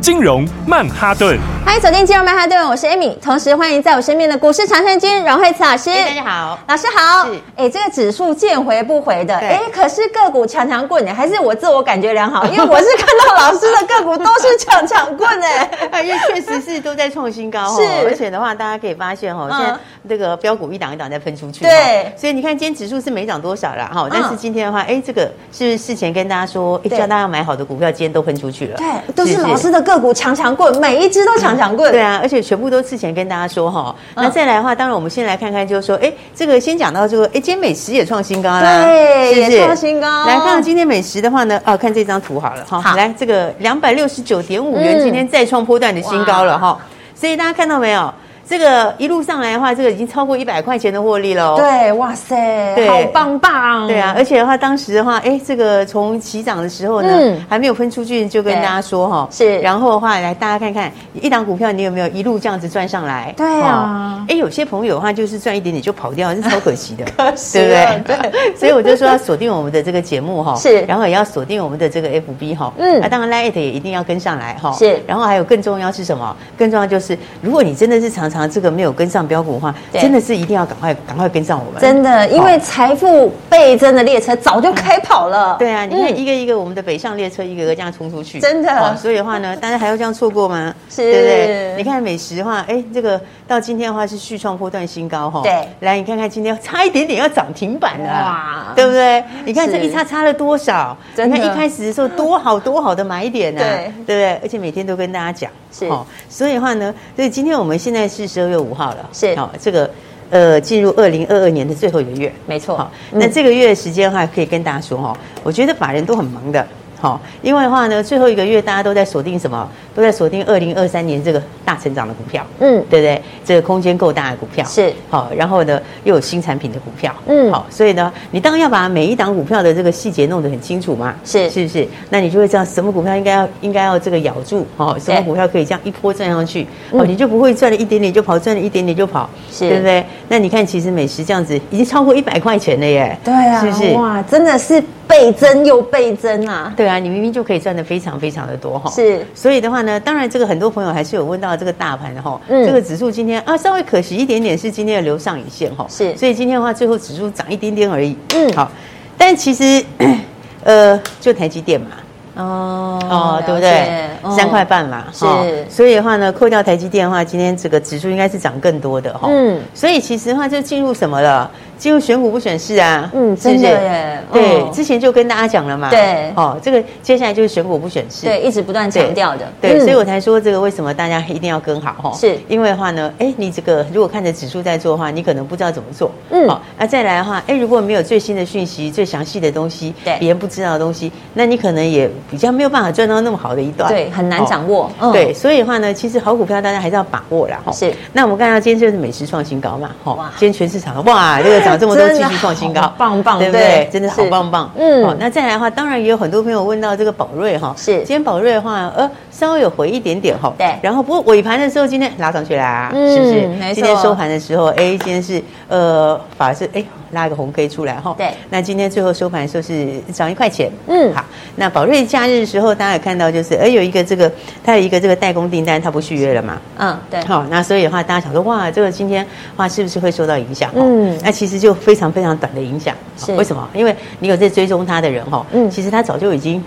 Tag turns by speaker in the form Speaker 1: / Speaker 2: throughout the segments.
Speaker 1: 金融曼哈顿，
Speaker 2: 欢迎走进金融曼哈顿，我是 Amy，同时欢迎在我身边的股市常胜军阮慧慈老师。
Speaker 3: 大家好，
Speaker 2: 老师好。哎，这个指数见回不回的，哎，可是个股强强棍呢，还是我自我感觉良好？因为我是看到老师的个股都是强强棍 哎，
Speaker 3: 因为确实是都在创新高，是，而且的话，大家可以发现哈，现在这个标股一档一档在喷出去，
Speaker 2: 对，
Speaker 3: 所以你看今天指数是没涨多少了哈，但是今天的话，哎，这个是事前跟大家说，哎，叫大家买好的股票，今天都喷出去了，
Speaker 2: 对，都是。老师的个股强强棍，每一只都强强滚，
Speaker 3: 对啊，而且全部都事前跟大家说哈。那再来的话，当然我们先来看看，就是说，哎，这个先讲到这个，哎，今天美食也创新高啦，
Speaker 2: 对，也创新高。
Speaker 3: 来看看今天美食的话呢，哦，看这张图好了哈，来这个两百六十九点五元，今天再创波段的新高了哈。所以大家看到没有？这个一路上来的话，这个已经超过一百块钱的获利了。
Speaker 2: 对，哇塞，对好棒棒。
Speaker 3: 对啊，而且的话，当时的话，哎，这个从起涨的时候呢，嗯、还没有分出去，就跟大家说哈，是。然后的话，来大家看看一档股票，你有没有一路这样子赚上来？
Speaker 2: 对啊。
Speaker 3: 哎，有些朋友的话，就是赚一点点就跑掉，是超可惜的，
Speaker 2: 可惜对不对？
Speaker 3: 对。所以我就说要锁定我们的这个节目哈，是。然后也要锁定我们的这个 FB 哈，嗯。啊，当然 Lite 也一定要跟上来哈，是。然后还有更重要是什么？更重要就是，如果你真的是常常这个没有跟上。标股的话，真的是一定要赶快赶快跟上我们。
Speaker 2: 真的，因为财富倍增的列车早就开跑了。
Speaker 3: 对啊，你看一个一个我们的北上列车，一个个这样冲出去。
Speaker 2: 真的。
Speaker 3: 所以的话呢，大家还要这样错过吗？
Speaker 2: 是，
Speaker 3: 对不对？你看美食的话，哎，这个到今天的话是续创波段新高哈。对。来，你看看今天差一点点要涨停板了，哇，对不对？你看这一差差了多少？你看一开始的时候多好多好的买点呢，对，对不对？而且每天都跟大家讲。是。所以的话呢，所以今天我们现在是十二月五号了。是，好，这个，呃，进入二零二二年的最后一个月，没错。好，那这个月的时间的话，可以跟大家说哈，我觉得法人都很忙的。好，另外的话呢，最后一个月大家都在锁定什么？都在锁定二零二三年这个大成长的股票，嗯，对不对？这个空间够大的股票是好，然后呢又有新产品的股票，嗯，好，所以呢，你当然要把每一档股票的这个细节弄得很清楚嘛，是是不是？那你就会知道什么股票应该要应该要这个咬住，哦，什么股票可以这样一波赚上去，哦，你就不会赚了一点点就跑，赚了一点点就跑，是，对不对？那你看，其实美食这样子已经超过一百块钱了耶，
Speaker 2: 对啊，是不是？哇，真的是。倍增又倍增啊！
Speaker 3: 对啊，你明明就可以赚的非常非常的多哈。是，所以的话呢，当然这个很多朋友还是有问到这个大盘的哈，嗯，这个指数今天啊稍微可惜一点点是今天的留上影线哈，是，所以今天的话最后指数涨一点点而已，嗯，好，但其实 呃就台积电嘛，哦哦对不对？三块半嘛，是，所以的话呢，扣掉台积电的话，今天这个指数应该是涨更多的哈，嗯，所以其实的话就进入什么了？进入选股不选市啊，嗯，真的耶，对，之前就跟大家讲了嘛，对，哦，这个接下来就是选股不选市，
Speaker 2: 对，一直不断强调的，
Speaker 3: 对，所以我才说这个为什么大家一定要跟好哈，是。因为的话呢，哎，你这个如果看着指数在做的话，你可能不知道怎么做，嗯，好，那再来的话，哎，如果没有最新的讯息、最详细的东西，对，别人不知道的东西，那你可能也比较没有办法赚到那么好的一段，
Speaker 2: 对，很难掌握，
Speaker 3: 对，所以的话呢，其实好股票大家还是要把握啦，哈，是。那我们看到今天就是美食创新高嘛，哈，今天全市场哇，这个涨这么多，继续创新高，
Speaker 2: 棒棒，
Speaker 3: 对不对？真的好棒棒。嗯，好，那再来的话，当然也有很多朋友问到这个宝瑞哈，是。今天宝瑞的话，呃，稍微有回一点点哈，对。然后不过尾盘的时候，今天拉上去啦，是不是？今天收盘的时候，哎，今天是呃，反而是哎。拉一个红 K 出来哈，对，那今天最后收盘的时候是涨一块钱，嗯，好，那宝瑞假日的时候，大家也看到就是，哎，有一个这个，它有一个这个代工订单，它不续约了嘛，嗯，对，好，那所以的话，大家想说，哇，这个今天哇，是不是会受到影响？嗯，那其实就非常非常短的影响，是为什么？因为你有在追踪它的人哈，嗯，其实他早就已经。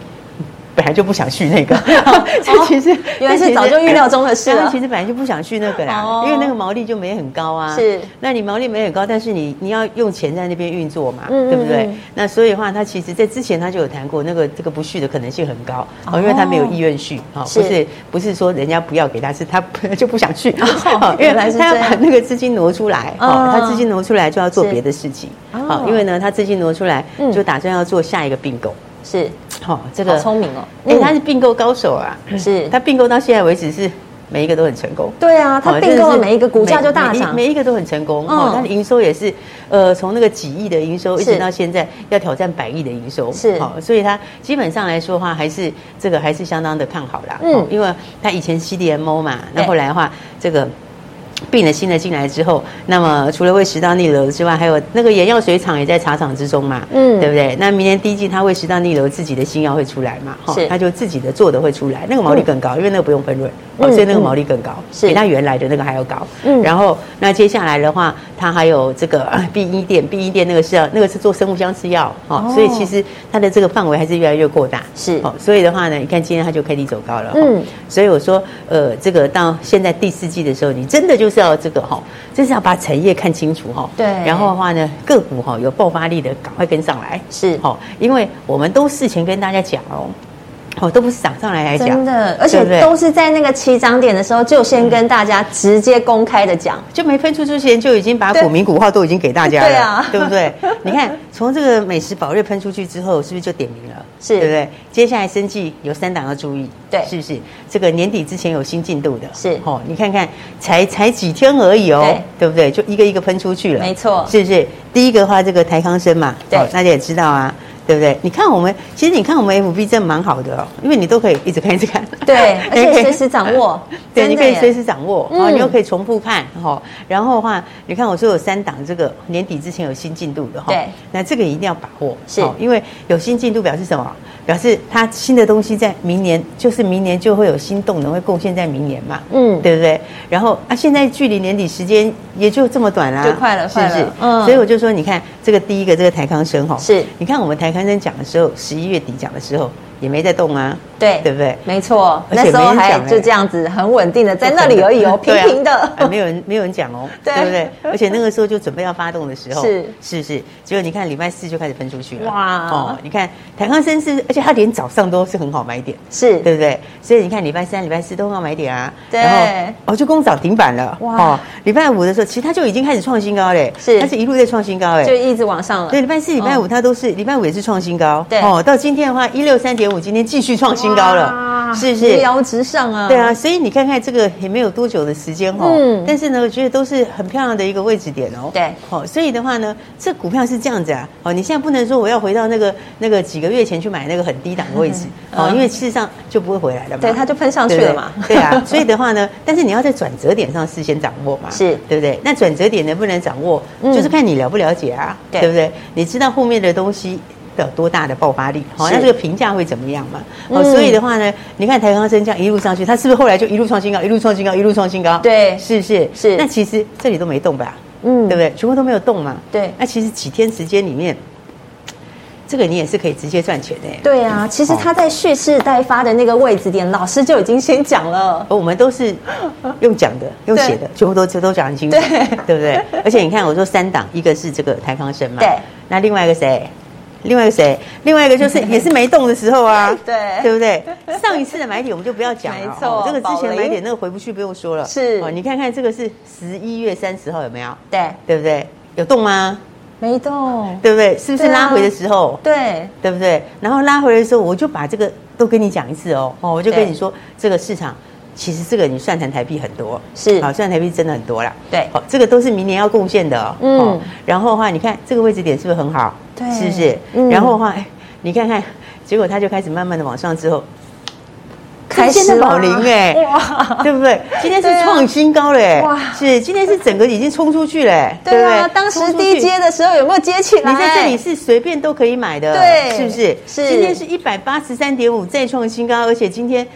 Speaker 3: 本来就不想续那个，这其实
Speaker 2: 原来是早就预料中的事了。
Speaker 3: 其实本来就不想续那个啦，因为那个毛利就没很高啊。是，那你毛利没很高，但是你你要用钱在那边运作嘛，对不对？那所以的话，他其实在之前他就有谈过，那个这个不续的可能性很高，哦，因为他没有意愿续，啊，不是不是说人家不要给他，是他就不想续，因为他要把那个资金挪出来，他资金挪出来就要做别的事情，好，因为呢，他资金挪出来就打算要做下一个并购。是，
Speaker 2: 好，这个聪明哦，
Speaker 3: 哎，他是并购高手啊，是他并购到现在为止是每一个都很成功。
Speaker 2: 对啊，他并购了每一个股价就大涨，
Speaker 3: 每一个都很成功。哦，他的营收也是，呃，从那个几亿的营收一直到现在要挑战百亿的营收，
Speaker 2: 是。
Speaker 3: 好，所以他基本上来说的话，还是这个还是相当的看好啦。嗯，因为他以前 CDMO 嘛，那后来的话，这个。并了新的进来之后，那么除了胃食道逆流之外，还有那个眼药水厂也在茶厂之中嘛，嗯，对不对？那明年第一季，它胃食道逆流自己的新药会出来嘛，哈，它就自己的做的会出来，那个毛利更高，嗯、因为那个不用分润，哦、嗯，所以那个毛利更高，是。比它原来的那个还要高。嗯，然后那接下来的话，它还有这个 B 一店，，B 一店那个是要那个是做生物相吃药，哦，所以其实它的这个范围还是越来越扩大，是，哦，所以的话呢，你看今天它就开低走高了，嗯，所以我说，呃，这个到现在第四季的时候，你真的就是要这个哈，真是要把产业看清楚哈，对，然后的话呢，个股哈有爆发力的赶快跟上来，是，哦，因为我们都事前跟大家讲哦。哦，都不是涨上来来讲，
Speaker 2: 真的，而且都是在那个起涨点的时候，就先跟大家直接公开的讲，
Speaker 3: 就没分出之前就已经把股名股号都已经给大家了，对啊，对不对？你看，从这个美食宝瑞喷出去之后，是不是就点名了？是，对不对？接下来生计有三档要注意，对，是不是？这个年底之前有新进度的，是，哦，你看看，才才几天而已哦，对不对？就一个一个喷出去了，没错，是不是？第一个的话，这个台康生嘛，对，大家也知道啊。对不对？你看我们，其实你看我们 FB 真的蛮好的哦，因为你都可以一直看一直看，
Speaker 2: 对，而且随时掌握，
Speaker 3: 对，你可以随时掌握，哦，你又可以重复看，哈，然后的话，你看我说有三档，这个年底之前有新进度的哈，对，那这个一定要把握，是，因为有新进度表示什么？表示它新的东西在明年，就是明年就会有新动能会贡献在明年嘛，嗯，对不对？然后啊，现在距离年底时间也就这么短啦，
Speaker 2: 就快了，是不是？
Speaker 3: 嗯，所以我就说，你看这个第一个这个台康生哈，是，你看我们台康生讲的时候，十一月底讲的时候。也没在动啊，对对不对？
Speaker 2: 没错，那时候还就这样子很稳定的在那里而已哦，平平的，
Speaker 3: 没有人没有人讲哦，对。不对？而且那个时候就准备要发动的时候，是。是是，结果你看礼拜四就开始分出去了，哇。哦！你看台康生是，而且它连早上都是很好买点，是。对不对？所以你看礼拜三、礼拜四都很好买点啊，对，然后哦就攻涨停板了，哇！哦，礼拜五的时候其实它就已经开始创新高嘞，是，它是一路在创新高哎，
Speaker 2: 就一直往上了。
Speaker 3: 对，礼拜四、礼拜五它都是，礼拜五也是创新高，对。哦，到今天的话一六三点五，今天继续创。新高了，是不是？
Speaker 2: 扶摇直上啊！
Speaker 3: 对啊，所以你看看这个也没有多久的时间哦。嗯。但是呢，我觉得都是很漂亮的一个位置点哦。对。好，所以的话呢，这股票是这样子啊。哦，你现在不能说我要回到那个那个几个月前去买那个很低档的位置哦，因为事实上就不会回来了嘛。
Speaker 2: 对，它就喷上去了嘛。
Speaker 3: 对啊。所以的话呢，但是你要在转折点上事先掌握嘛。是。对不对？那转折点能不能掌握，就是看你了不了解啊。对不对？你知道后面的东西。有多大的爆发力？好，那这个评价会怎么样嘛？哦，所以的话呢，你看台康生这样一路上去，它是不是后来就一路创新高，一路创新高，一路创新高？对，是是是。那其实这里都没动吧？嗯，对不对？全部都没有动嘛？对。那其实几天时间里面，这个你也是可以直接赚钱的。
Speaker 2: 对啊，其实他在蓄势待发的那个位置点，老师就已经先讲了。
Speaker 3: 我们都是用讲的，用写的，全部都都讲很清楚，对不对？而且你看，我说三档，一个是这个台康生嘛，对。那另外一个谁？另外一个谁？另外一个就是也是没动的时候啊，对对不对？上一次的买点我们就不要讲了，没错，这个之前买点那个回不去，不用说了。是哦，你看看这个是十一月三十号有没有？对，对不对？有动吗？
Speaker 2: 没动，
Speaker 3: 对不对？是不是拉回的时候？
Speaker 2: 对，
Speaker 3: 对不对？然后拉回来的时候，我就把这个都跟你讲一次哦，哦，我就跟你说这个市场。其实这个你算台台币很多，是好算台币真的很多啦。对，好，这个都是明年要贡献的哦。嗯，然后的话，你看这个位置点是不是很好？对，是不是？嗯，然后的话，哎，你看看，结果它就开始慢慢的往上之后，开始宝林哎，哇，对不对？今天是创新高嘞，哇，是今天是整个已经冲出去嘞，对啊，
Speaker 2: 当时低接的时候有没有接起来？
Speaker 3: 你在这里是随便都可以买的，对，是不是？是，今天是一百八十三点五再创新高，而且今天。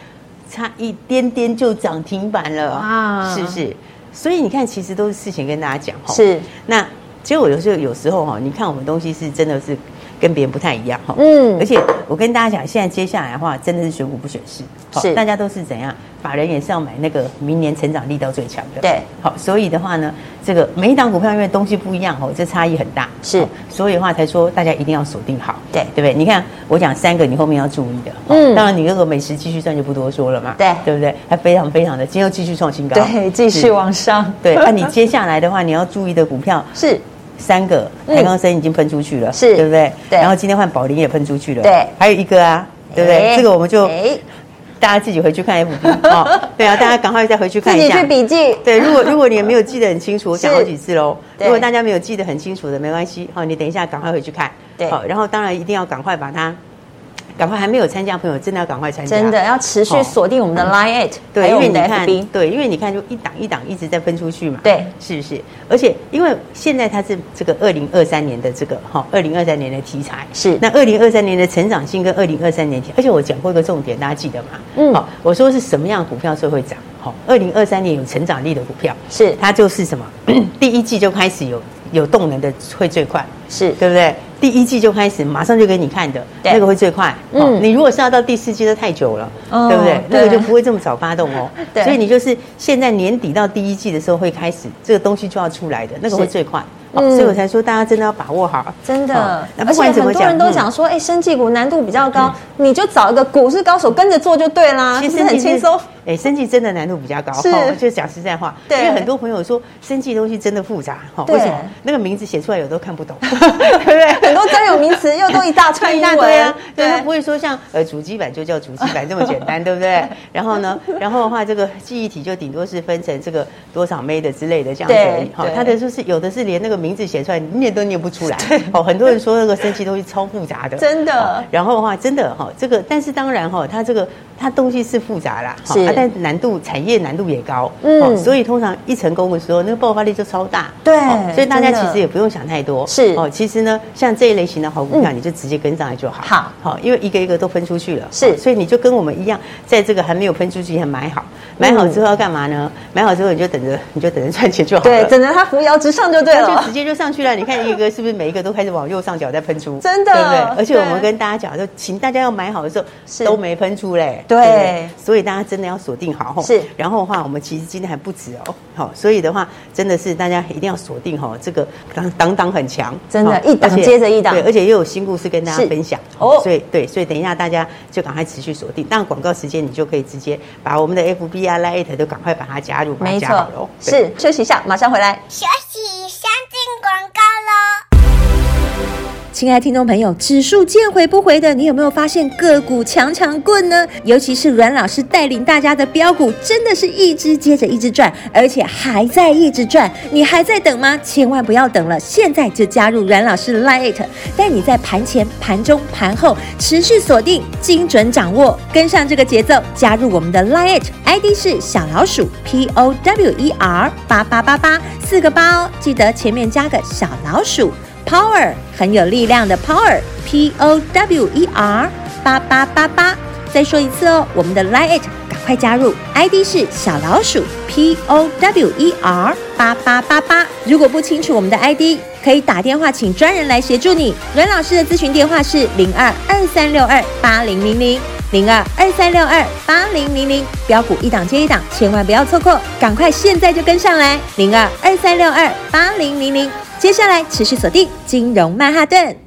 Speaker 3: 差一点点就涨停板了啊，是不是？所以你看，其实都是事前跟大家讲哈。是，那其实我有时候有时候哈，你看我们东西是真的是。跟别人不太一样哈，嗯，而且我跟大家讲，现在接下来的话，真的是选股不选市，是。大家都是怎样？法人也是要买那个明年成长力道最强的，对，好，所以的话呢，这个每一档股票因为东西不一样哦，这差异很大，是，所以的话才说大家一定要锁定好，对，对不对？你看我讲三个，你后面要注意的，嗯，当然你那个美食继续赚就不多说了嘛，对，对不对？还非常非常的，今天又继续创新高，
Speaker 2: 对，继续往上，
Speaker 3: 对，那你接下来的话，你要注意的股票是。三个台康生已经喷出去了，是对不对？对。然后今天换宝林也喷出去了，对。还有一个啊，对不对？这个我们就大家自己回去看 FB 哦。对啊，大家赶快再回去看一下，
Speaker 4: 自己去笔记。
Speaker 3: 对，如果如果你没有记得很清楚，我讲好几次喽。如果大家没有记得很清楚的，没关系，好，你等一下赶快回去看。对，好，然后当然一定要赶快把它。赶快还没有参加的朋友，真的要赶快参加！
Speaker 4: 真的要持续锁定我们的 Line，
Speaker 3: 对，因为你看，对，因为你看，就一档一档一直在分出去嘛，
Speaker 4: 对，
Speaker 3: 是不是？而且因为现在它是这个二零二三年的这个哈，二零二三年的题材
Speaker 4: 是
Speaker 3: 那二零二三年的成长性跟二零二三年，而且我讲过一个重点，大家记得吗？嗯，好，我说是什么样的股票最会涨？好，二零二三年有成长力的股票
Speaker 4: 是
Speaker 3: 它就是什么？第一季就开始有有动能的会最快，
Speaker 4: 是
Speaker 3: 对不对？第一季就开始，马上就给你看的，那个会最快。嗯，你如果是要到第四季，都太久了，对不对？那个就不会这么早发动哦。对，所以你就是现在年底到第一季的时候会开始，这个东西就要出来的，那个会最快。嗯，所以我才说大家真的要把握好，
Speaker 4: 真的。而且很多人都讲说，哎，生技股难度比较高，你就找一个股市高手跟着做就对啦，其实很轻松。
Speaker 3: 哎，生技真的难度比较高，是，就讲实在话，因为很多朋友说生技东西真的复杂，哈，为什么？那个名字写出来有都看不懂，对不对？
Speaker 4: 很多专有名词又都一大串一大堆啊，
Speaker 3: 对，它不会说像呃主机板就叫主机板这么简单，对不对？然后呢，然后的话这个记忆体就顶多是分成这个多少枚的之类的这样子而已，哈，它的就是有的是连那个名字写出来你念都念不出来，哦，很多人说那个生技东西超复杂的，
Speaker 4: 真的。
Speaker 3: 然后的话真的哈，这个但是当然哈，它这个它东西是复杂啦，是，但难。度产业难度也高，嗯，所以通常一成功的时候，那个爆发力就超大，
Speaker 4: 对，
Speaker 3: 所以大家其实也不用想太多，
Speaker 4: 是
Speaker 3: 哦。其实呢，像这一类型的好股票，你就直接跟上来就好，
Speaker 4: 好，
Speaker 3: 好，因为一个一个都分出去了，
Speaker 4: 是，
Speaker 3: 所以你就跟我们一样，在这个还没有分出去前买好，买好之后要干嘛呢？买好之后你就等着，你就等着赚钱就好了，
Speaker 4: 对，等着它扶摇直上就对了，
Speaker 3: 就直接就上去了。你看一个是不是每一个都开始往右上角在喷出？
Speaker 4: 真的，
Speaker 3: 对不对？而且我们跟大家讲，就请大家要买好的时候都没喷出嘞，
Speaker 4: 对，
Speaker 3: 所以大家真的要锁定好，
Speaker 4: 是，
Speaker 3: 然后的。话我们其实今天还不止哦，好，所以的话真的是大家一定要锁定哈，这个当当当很强，
Speaker 4: 真的，一档接着一档，
Speaker 3: 对，而且又有新故事跟大家分享哦，所以对，所以等一下大家就赶快持续锁定，当然广告时间你就可以直接把我们的 FB 啊、Line 都赶快把它加入，
Speaker 4: 没错，是休息一下，马上回来，休息，先进广告喽。亲爱听众朋友，指数见回不回的，你有没有发现个股强强棍呢？尤其是阮老师带领大家的标股，真的是一只接着一只赚，而且还在一直赚。你还在等吗？千万不要等了，现在就加入阮老师的 Line，带你在盘前、盘中、盘后持续锁定，精准掌握，跟上这个节奏。加入我们的 Line，ID 是小老鼠 P O W E R 八八八八四个八哦，记得前面加个小老鼠。Power 很有力量的 Power，P O W E R 八八八八，再说一次哦，我们的 Line，赶快加入，ID 是小老鼠 P O W E R 八八八八。如果不清楚我们的 ID，可以打电话请专人来协助你。阮老师的咨询电话是零二二三六二八零零零零二二三六二八零零零，标股一档接一档，千万不要错过，赶快现在就跟上来，零二二三六二八零零零。接下来持续锁定金融曼哈顿。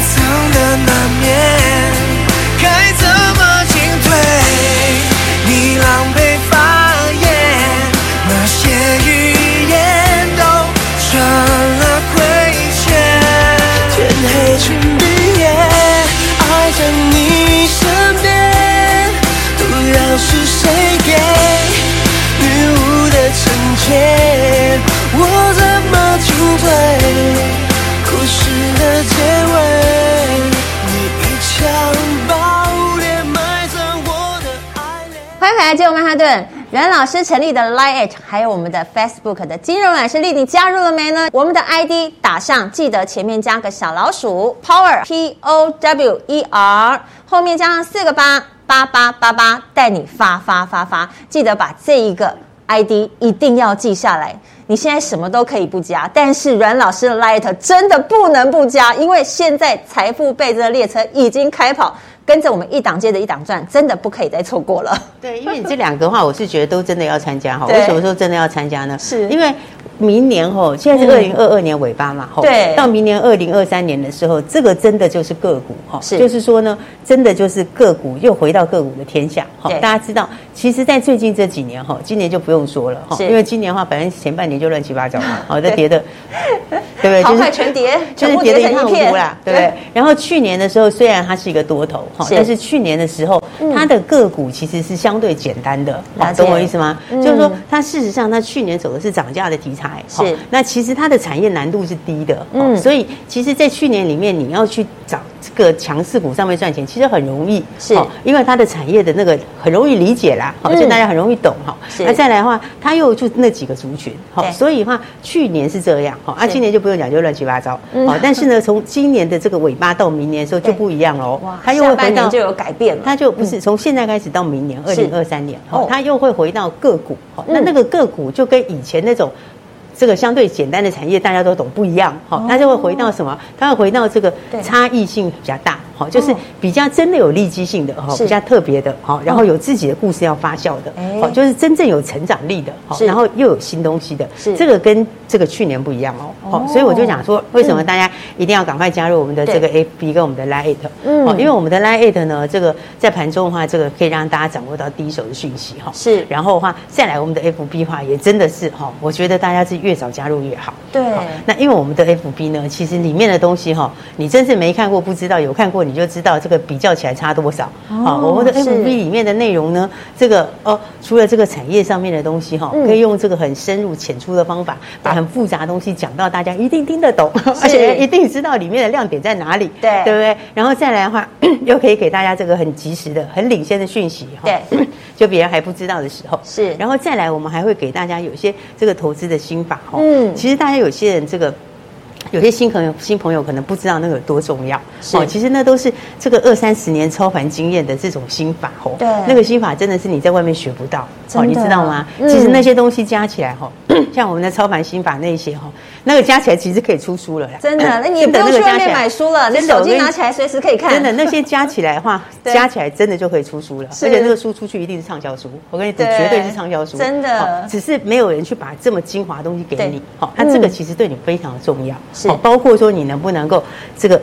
Speaker 5: 藏的难免，该怎么进退？你
Speaker 2: 狼狈。阮老师成立的 Line@ 还有我们的 Facebook 的金融懒师丽，你加入了没呢？我们的 ID 打上，记得前面加个小老鼠 Power P O W E R，后面加上四个八八八八八，带你发发发发，记得把这一个 ID 一定要记下来。你现在什么都可以不加，但是阮老师的 Line@ 真的不能不加，因为现在财富倍增的列车已经开跑。跟着我们一档接着一档转，真的不可以再错过了。
Speaker 3: 对，因为你这两个话，我是觉得都真的要参加哈。为什么说真的要参加呢？是因为。明年吼，现在是二零二二年尾巴嘛，吼，对，到明年二零二三年的时候，这个真的就是个股哈，是，就是说呢，真的就是个股又回到个股的天下，哈，大家知道，其实，在最近这几年哈，今年就不用说了哈，因为今年的话，反正前半年就乱七八糟嘛，好，在跌的，对不对？
Speaker 2: 好快全跌，
Speaker 3: 就是跌的一塌糊涂啦，对不对？然后去年的时候，虽然它是一个多头哈，但是去年的时候，它的个股其实是相对简单的，懂我意思吗？就是说，它事实上，它去年走的是涨价的题材。是，那其实它的产业难度是低的，嗯，所以其实，在去年里面，你要去找这个强势股上面赚钱，其实很容易，是，因为它的产业的那个很容易理解啦，好，就大家很容易懂哈。那再来的话，它又就那几个族群，好，所以的话，去年是这样，好，啊，今年就不用讲，就乱七八糟，好，但是呢，从今年的这个尾巴到明年的时候就不一样喽，哇，它又会回到就有改变了，它就不是从现在开始到明年二零二三年，好，它又会回到个股，好，那那个个股就跟以前那种。这个相对简单的产业大家都懂，不一样，好，它就会回到什么？它会回到这个差异性比较大。好，就是比较真的有利基性的哈，比较特别的哈，然后有自己的故事要发酵的，好，就是真正有成长力的，好，然后又有新东西的，是。这个跟这个去年不一样哦，好，所以我就讲说，为什么大家一定要赶快加入我们的这个 FB 跟我们的 Line，嗯，因为我们的 Line 呢，这个在盘中的话，这个可以让大家掌握到第一手的讯息哈，是，然后的话再来我们的 FB 的话，也真的是哈，我觉得大家是越早加入越好，对，那因为我们的 FB 呢，其实里面的东西哈，你真是没看过不知道，有看过你就知道这个比较起来差多少。好，我们的 FB 里面的内容呢，这个哦，除了这个产业上面的东西哈，可以用这个很深入浅出的方法，把很复杂的东西讲到大家一定听得懂，而且一定知道里面的亮点在哪里，对，对不对？然后再来的话，又可以给大家这个很及时的、很领先的讯息哈，对，就别人还不知道的时候是。然后再来，我们还会给大家有些这个投资的心法哈。嗯，其实大家有些人这个。有些新朋友、新朋友可能不知道那个有多重要哦。其实那都是这个二三十年操盘经验的这种心法哦。对，那个心法真的是你在外面学不到哦，你知道吗？嗯、其实那些东西加起来哈，像我们的操盘心法那些哈，那个加起来其实可以出书了呀。真的，那你也不用去外面买书了，你手机拿起来随时可以看。真的，那些加起来的话，加起来真的就可以出书了。而且那个书出去一定是畅销书，我跟你讲，绝对是畅销书。真的，只是没有人去把这么精华的东西给你。好，那这个其实对你非常的重要。是，包括说你能不能够这个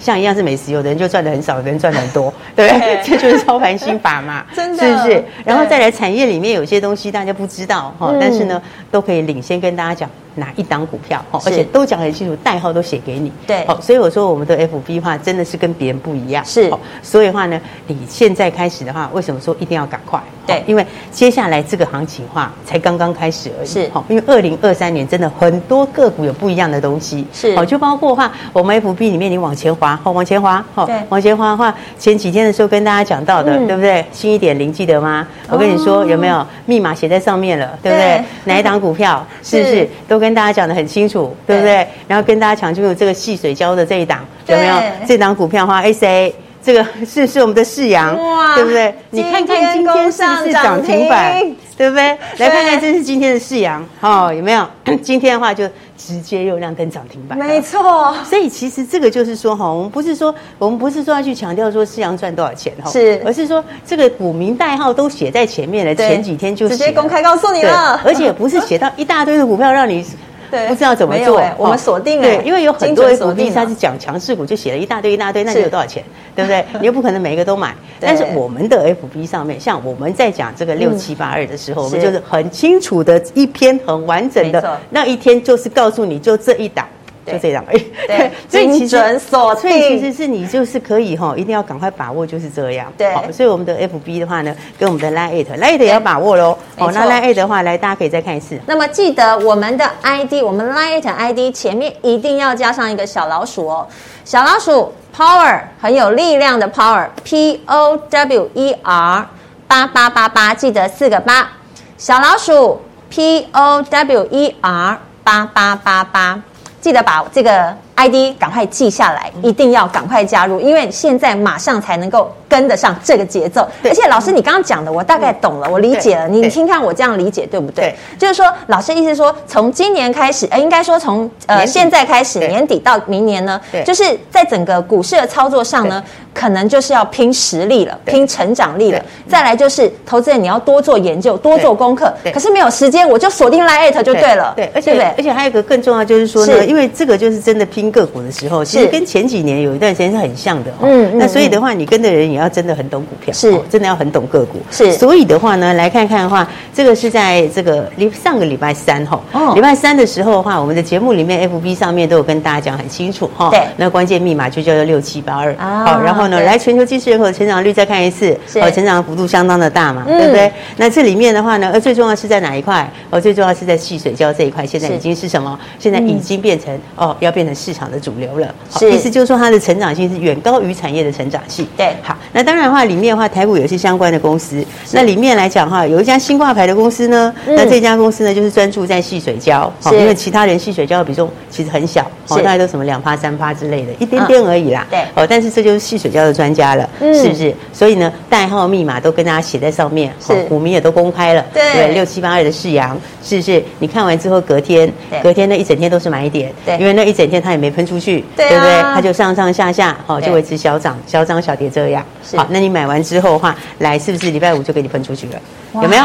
Speaker 3: 像一样是美食，有的人就赚的很少，有的人赚的很多，对不对？这就是操盘心法嘛，真的是不是？然后再来产业里面有些东西大家不知道哈，但是呢都可以领先跟大家讲。哪一档股票，而且都讲得很清楚，代号都写给你。对，好，所以我说我们的 FB 话真的是跟别人不一样。是，所以的话呢，你现在开始的话，为什么说一定要赶快？对，因为接下来这个行情话才刚刚开始而已。是，好，因为二零二三年真的很多个股有不一样的东西。是，好，就包括的话，我们 FB 里面你往前滑，好，往前滑，好，往前滑的话，前几天的时候跟大家讲到的，对不对？新一点零记得吗？我跟你说有没有密码写在上面了，对不对？哪一档股票 是不是都？跟大家讲得很清楚，对不对？然后跟大家讲清楚这个细水胶的这一档有没有？这档股票的话，A C A 这个是是我们的世阳，对不对？你看看今天是不是涨停板，对不对？来看看这是今天的世阳，哦，有没有？今天的话就直接又亮灯涨停板，
Speaker 2: 没错。
Speaker 3: 所以其实这个就是说哈，我们不是说我们不是说要去强调说世阳赚多少钱哈，
Speaker 2: 是，
Speaker 3: 而是说这个股民代号都写在前面了，前几天就
Speaker 2: 直接公开告诉你了，
Speaker 3: 而且不是写到一大堆的股票让你。对，不知道怎么做，
Speaker 2: 我们锁定了。
Speaker 3: 对，因为有很多 FB 它是讲强势股，就写了一大堆一大堆，那你有多少钱？对不对？你又不可能每一个都买。但是我们的 FB 上面，像我们在讲这个六七八二的时候，我们就是很清楚的一篇很完整的，那一天就是告诉你就这一档。就这样而已，
Speaker 2: 对，所以其实锁
Speaker 3: 定，所以其实是你就是可以哈，一定要赶快把握，就是这样。
Speaker 2: 对，
Speaker 3: 所以我们的 FB 的话呢，跟我们的 Line@，Line@ 也要把握喽。哦，那 Line@ 的话，来大家可以再看一次。
Speaker 2: 那么记得我们的 ID，我们 Line@ ID 前面一定要加上一个小老鼠哦，小老鼠 Power 很有力量的 Power，P O W E R 八八八八，记得四个八，小老鼠 P O W E R 八八八八。记得把这个 ID 赶快记下来，一定要赶快加入，因为现在马上才能够跟得上这个节奏。而且老师，你刚刚讲的我大概懂了，我理解了。你听看我这样理解对不对？就是说，老师意思说，从今年开始，呃，应该说从呃现在开始，年底到明年呢，就是在整个股市的操作上呢，可能就是要拼实力了，拼成长力了。再来就是投资人你要多做研究，多做功课。可是没有时间，我就锁定 Line@ 就对。了。
Speaker 3: 对，而且而且还有一个更重要就是说呢，因为这个就是真的拼个股的时候，其实跟前几年有一段时间是很像的。嗯，那所以的话，你跟的人也要真的很懂股票，是真的要很懂个股。是，所以的话呢，来看看的话，这个是在这个礼上个礼拜三哈，礼拜三的时候的话，我们的节目里面 FB 上面都有跟大家讲很清楚哈。对，那关键密码就叫做六七八二。好，然后呢，来全球技术人口成长率再看一次，哦，成长的幅度相当的大嘛，对不对？那这里面的话呢，呃，最重要是在哪一块？哦，最重要是在矽水胶这一块，现在已经是什么？现在已经变成哦，要变成市场的主流了。好，意思就是说它的成长性是远高于产业的成长性。对，好，那当然的话，里面的话，台股有些相关的公司。那里面来讲哈，有一家新挂牌的公司呢，那这家公司呢，就是专注在细水胶，好，因为其他人细水胶的比重其实很小，哦，大概都什么两趴三趴之类的，一点点而已啦。对，哦，但是这就是细水胶的专家了，是不是？所以呢，代号密码都跟大家写在上面，好，股民也都公开了。对，六七八二的世阳，是不是？你看完之后，隔天，隔天那一整天都是买点，对，因为那一整天它也没喷出去，对不对？它就上上下下，好，就维持小涨、小涨、小跌这样。好，那你买完之后的话，来是不是礼拜五就给你喷出去了？有没有？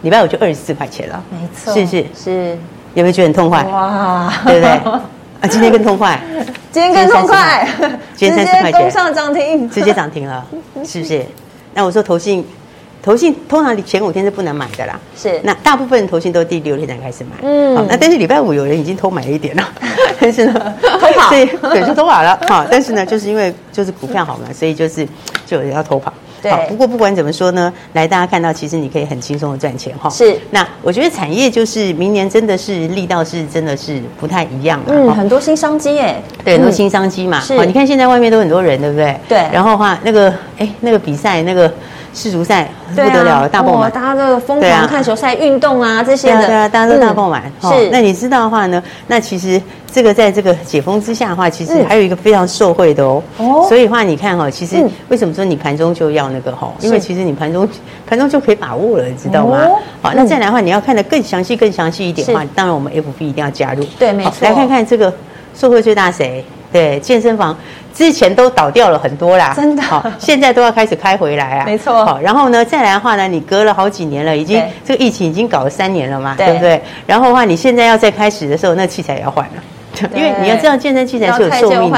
Speaker 3: 礼拜五就二十四块钱了，没错，是不是？是，有没有觉得很痛快？哇，对不对？啊，今天更痛快，
Speaker 2: 今天更痛快，
Speaker 3: 今天三十块钱，
Speaker 2: 攻上涨停，
Speaker 3: 直接涨停了，是不是？那我说投信。投信通常前五天是不能买的啦，是。那大部分投信都第六天才开始买，嗯。好，那但是礼拜五有人已经偷买了一点了，但是呢，偷跑，对，对，就偷跑了。好，但是呢，就是因为就是股票好嘛，所以就是就有人要偷跑。对。不过不管怎么说呢，来大家看到，其实你可以很轻松的赚钱哈。是。那我觉得产业就是明年真的是力道是真的是不太一样了。
Speaker 2: 嗯，很多新商机耶。
Speaker 3: 对，很多新商机嘛。是。你看现在外面都很多人，对不对？对。然后的话，那个哎，那个比赛那个。世足赛不得了了，大爆满！大家都疯狂看球赛、运动啊这些的，对啊，大家都大爆满。是，那你知道的话呢？那其实这个在这个解封之下的话，其实还有一个非常受惠的哦。哦，所以的话你看哈，其实为什么说你盘中就要那个哈？因为其实你盘中盘中就可以把握了，你知道吗？好，那再来的话，你要看的更详细、更详细一点的话，当然我们 FB 一定要加入。对，没错。来看看这个受惠最大谁？对，健身房。之前都倒掉了很多啦，真的，好，现在都要开始开回来啊，没错。好，然后呢，再来的话呢，你隔了好几年了，已经这个疫情已经搞了三年了嘛，对不对？然后的话，你现在要再开始的时候，那器材也要换了。因为你要知道，健身器材是有寿命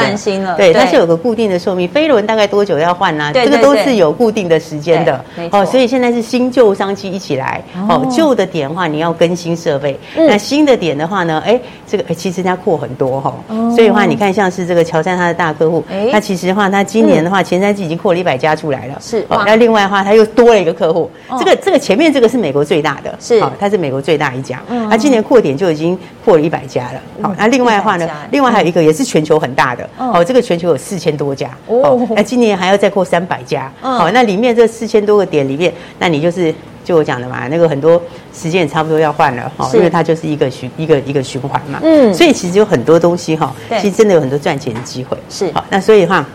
Speaker 3: 的，对，它是有个固定的寿命。飞轮大概多久要换呢？这个都是有固定的时间的。哦，所以现在是新旧商机一起来。哦，旧的点的话，你要更新设备。那新的点的话呢？哎，这个哎，其实它扩很多哈。所以的话，你看像是这个乔山他的大客户，那其实的话，他今年的话前三季已经扩了一百家出来了。是。那另外的话，他又多了一个客户。这个这个前面这个是美国最大的，是。它是美国最大一家。嗯他今年扩点就已经扩了一百家了。好，那另外的话呢？另外还有一个也是全球很大的哦，这个全球有四千多家哦，那今年还要再扩三百家好，那里面这四千多个点里面，那你就是就我讲的嘛，那个很多时间也差不多要换了哈，因为它就是一个循一个一个循环嘛，嗯，所以其实有很多东西哈，其实真的有很多赚钱的机会。是。好，那所以的话。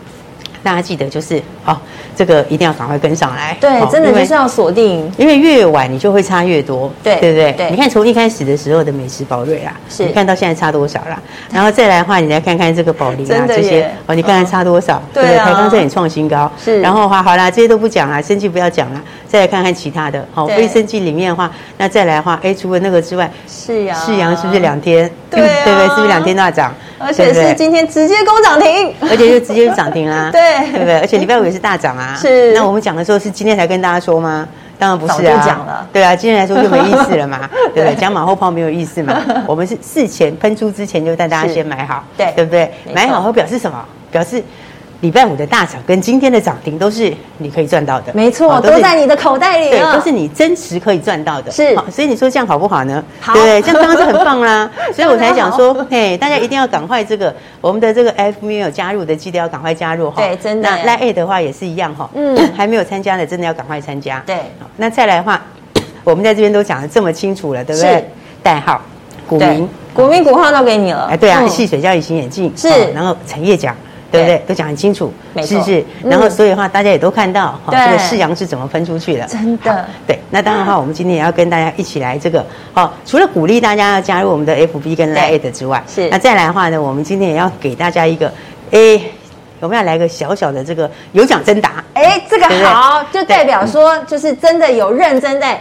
Speaker 3: 大家记得就是哦，这个一定要赶快跟上来。
Speaker 2: 对，真的就是要锁定，
Speaker 3: 因为越晚你就会差越多，
Speaker 2: 对
Speaker 3: 对不对？
Speaker 2: 对，
Speaker 3: 你看从一开始的时候的美食宝瑞啊，是你看到现在差多少啦？然后再来的话，你来看看这个宝林啊这些哦，你看看差多少？对不对？台钢这里创新高，是。然后的话好啦，这些都不讲了，生技不要讲了，再来看看其他的。好，卫生技里面的话，那再来的话，哎，除了那个之外，是阳，是阳是不是两天？对对不对？是不是两天都要涨？
Speaker 2: 而且是今天直接攻涨停，
Speaker 3: 而且就直接涨停啦，
Speaker 2: 对
Speaker 3: 对不对？而且礼拜五也是大涨啊。
Speaker 2: 是。
Speaker 3: 那我们讲的时候是今天才跟大家说吗？当然不是啊。
Speaker 2: 讲了。
Speaker 3: 对啊，今天来说就没意思了嘛，对不对？讲马后炮没有意思嘛。我们是事前喷出之前就带大家先买好，对对不对？买好后表示什么？表示。礼拜五的大涨跟今天的涨停都是你可以赚到的，
Speaker 2: 没错，都在你的口袋里，
Speaker 3: 对，都是你真实可以赚到的，
Speaker 2: 是。
Speaker 3: 所以你说这样好不好呢？好，对，这样当然是很棒啦。所以我才讲说，嘿，大家一定要赶快这个我们的这个 F 没有加入的，记得要赶快加入哈。
Speaker 2: 对，真的。
Speaker 3: 那 Line 的话也是一样哈，嗯，还没有参加的，真的要赶快参加。
Speaker 2: 对。
Speaker 3: 那再来的话，我们在这边都讲的这么清楚了，对不对？代号、股民、
Speaker 2: 股民股号都给你了。
Speaker 3: 哎，对啊，矽水胶隐形眼镜是，然后产业奖。对不对？都讲很清楚，是不是？然后所以的话，大家也都看到哈，这个世阳是怎么分出去的？
Speaker 2: 真的。
Speaker 3: 对，那当然的话，我们今天也要跟大家一起来这个，哦，除了鼓励大家要加入我们的 FB 跟 Line 之外，是。那再来的话呢，我们今天也要给大家一个，哎，我们要来个小小的这个有奖征答。哎，
Speaker 2: 这个好，就代表说，就是真的有认真在。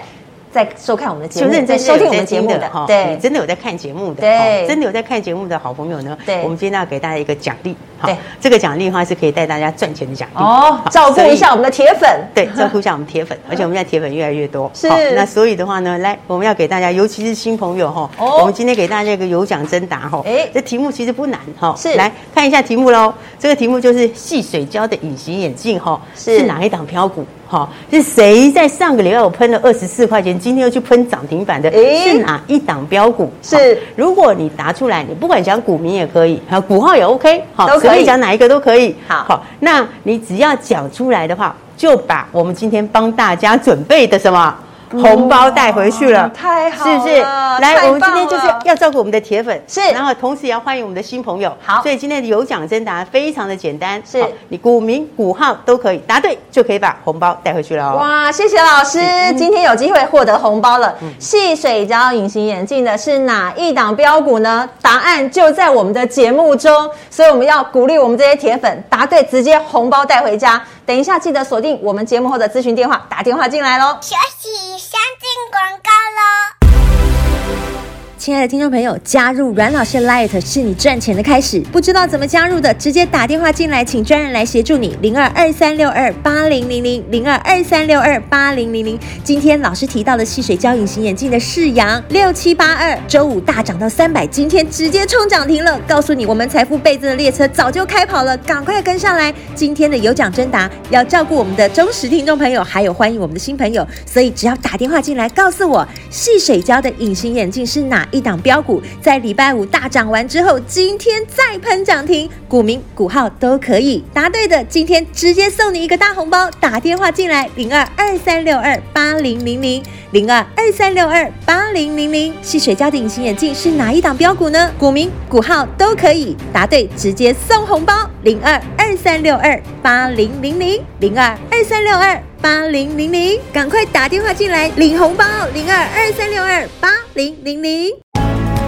Speaker 2: 在收看我们的节目，认真收听我们节目的哈，对，
Speaker 3: 真的有在看节目的，对，真的有在看节目的好朋友呢，对，我们今天要给大家一个奖励，对，这个奖励的话是可以带大家赚钱的奖励
Speaker 2: 哦，照顾一下我们的铁粉，
Speaker 3: 对，照顾一下我们铁粉，而且我们现在铁粉越来越多，是，那所以的话呢，来，我们要给大家，尤其是新朋友哈，我们今天给大家一个有奖征答哈，哎，这题目其实不难哈，是，来看一下题目喽，这个题目就是细水胶的隐形眼镜哈，是哪一档标股？好，是谁在上个礼拜我喷了二十四块钱，今天又去喷涨停板的？是哪一档标股？是，如果你答出来，你不管讲股民也可以，啊，股号也 OK，好，都可以讲哪一个都可以。好，好，那你只要讲出来的话，就把我们今天帮大家准备的什么？红包带回去了，太好了，是不是？来，我们今天就是要照顾我们的铁粉，是，然后同时也要欢迎我们的新朋友。好，所以今天的有奖征答非常的简单，是你股名、股号都可以答对，就可以把红包带回去了哦。哇，谢谢老师，今天有机会获得红包了。矽水胶隐形眼镜的是哪一档标股呢？答案就在我们的节目中，所以我们要鼓励我们这些铁粉答对，直接红包带回家。等一下，记得锁定我们节目后的咨询电话，打电话进来喽。休息，先进广告喽。亲爱的听众朋友，加入阮老师 Light 是你赚钱的开始。不知道怎么加入的，直接打电话进来，请专人来协助你。零二二三六二八零零零零二二三六二八零零零。今天老师提到的细水胶隐形眼镜的世阳六七八二，周五大涨到三百，今天直接冲涨停了。告诉你，我们财富倍增的列车早就开跑了，赶快跟上来。今天的有奖征答要照顾我们的忠实听众朋友，还有欢迎我们的新朋友，所以只要打电话进来，告诉我细水胶的隐形眼镜是哪一档标股在礼拜五大涨完之后，今天再喷涨停，股民股号都可以答对的，今天直接送你一个大红包。打电话进来，零二二三六二八零零零零二二三六二八零零零。矽水胶的隐形眼镜是哪一档标股呢？股民股号都可以答对，直接送红包。零二二三六二八零零零零二二三六二八零零零，赶快打电话进来领红包。零二二三六二八零零零。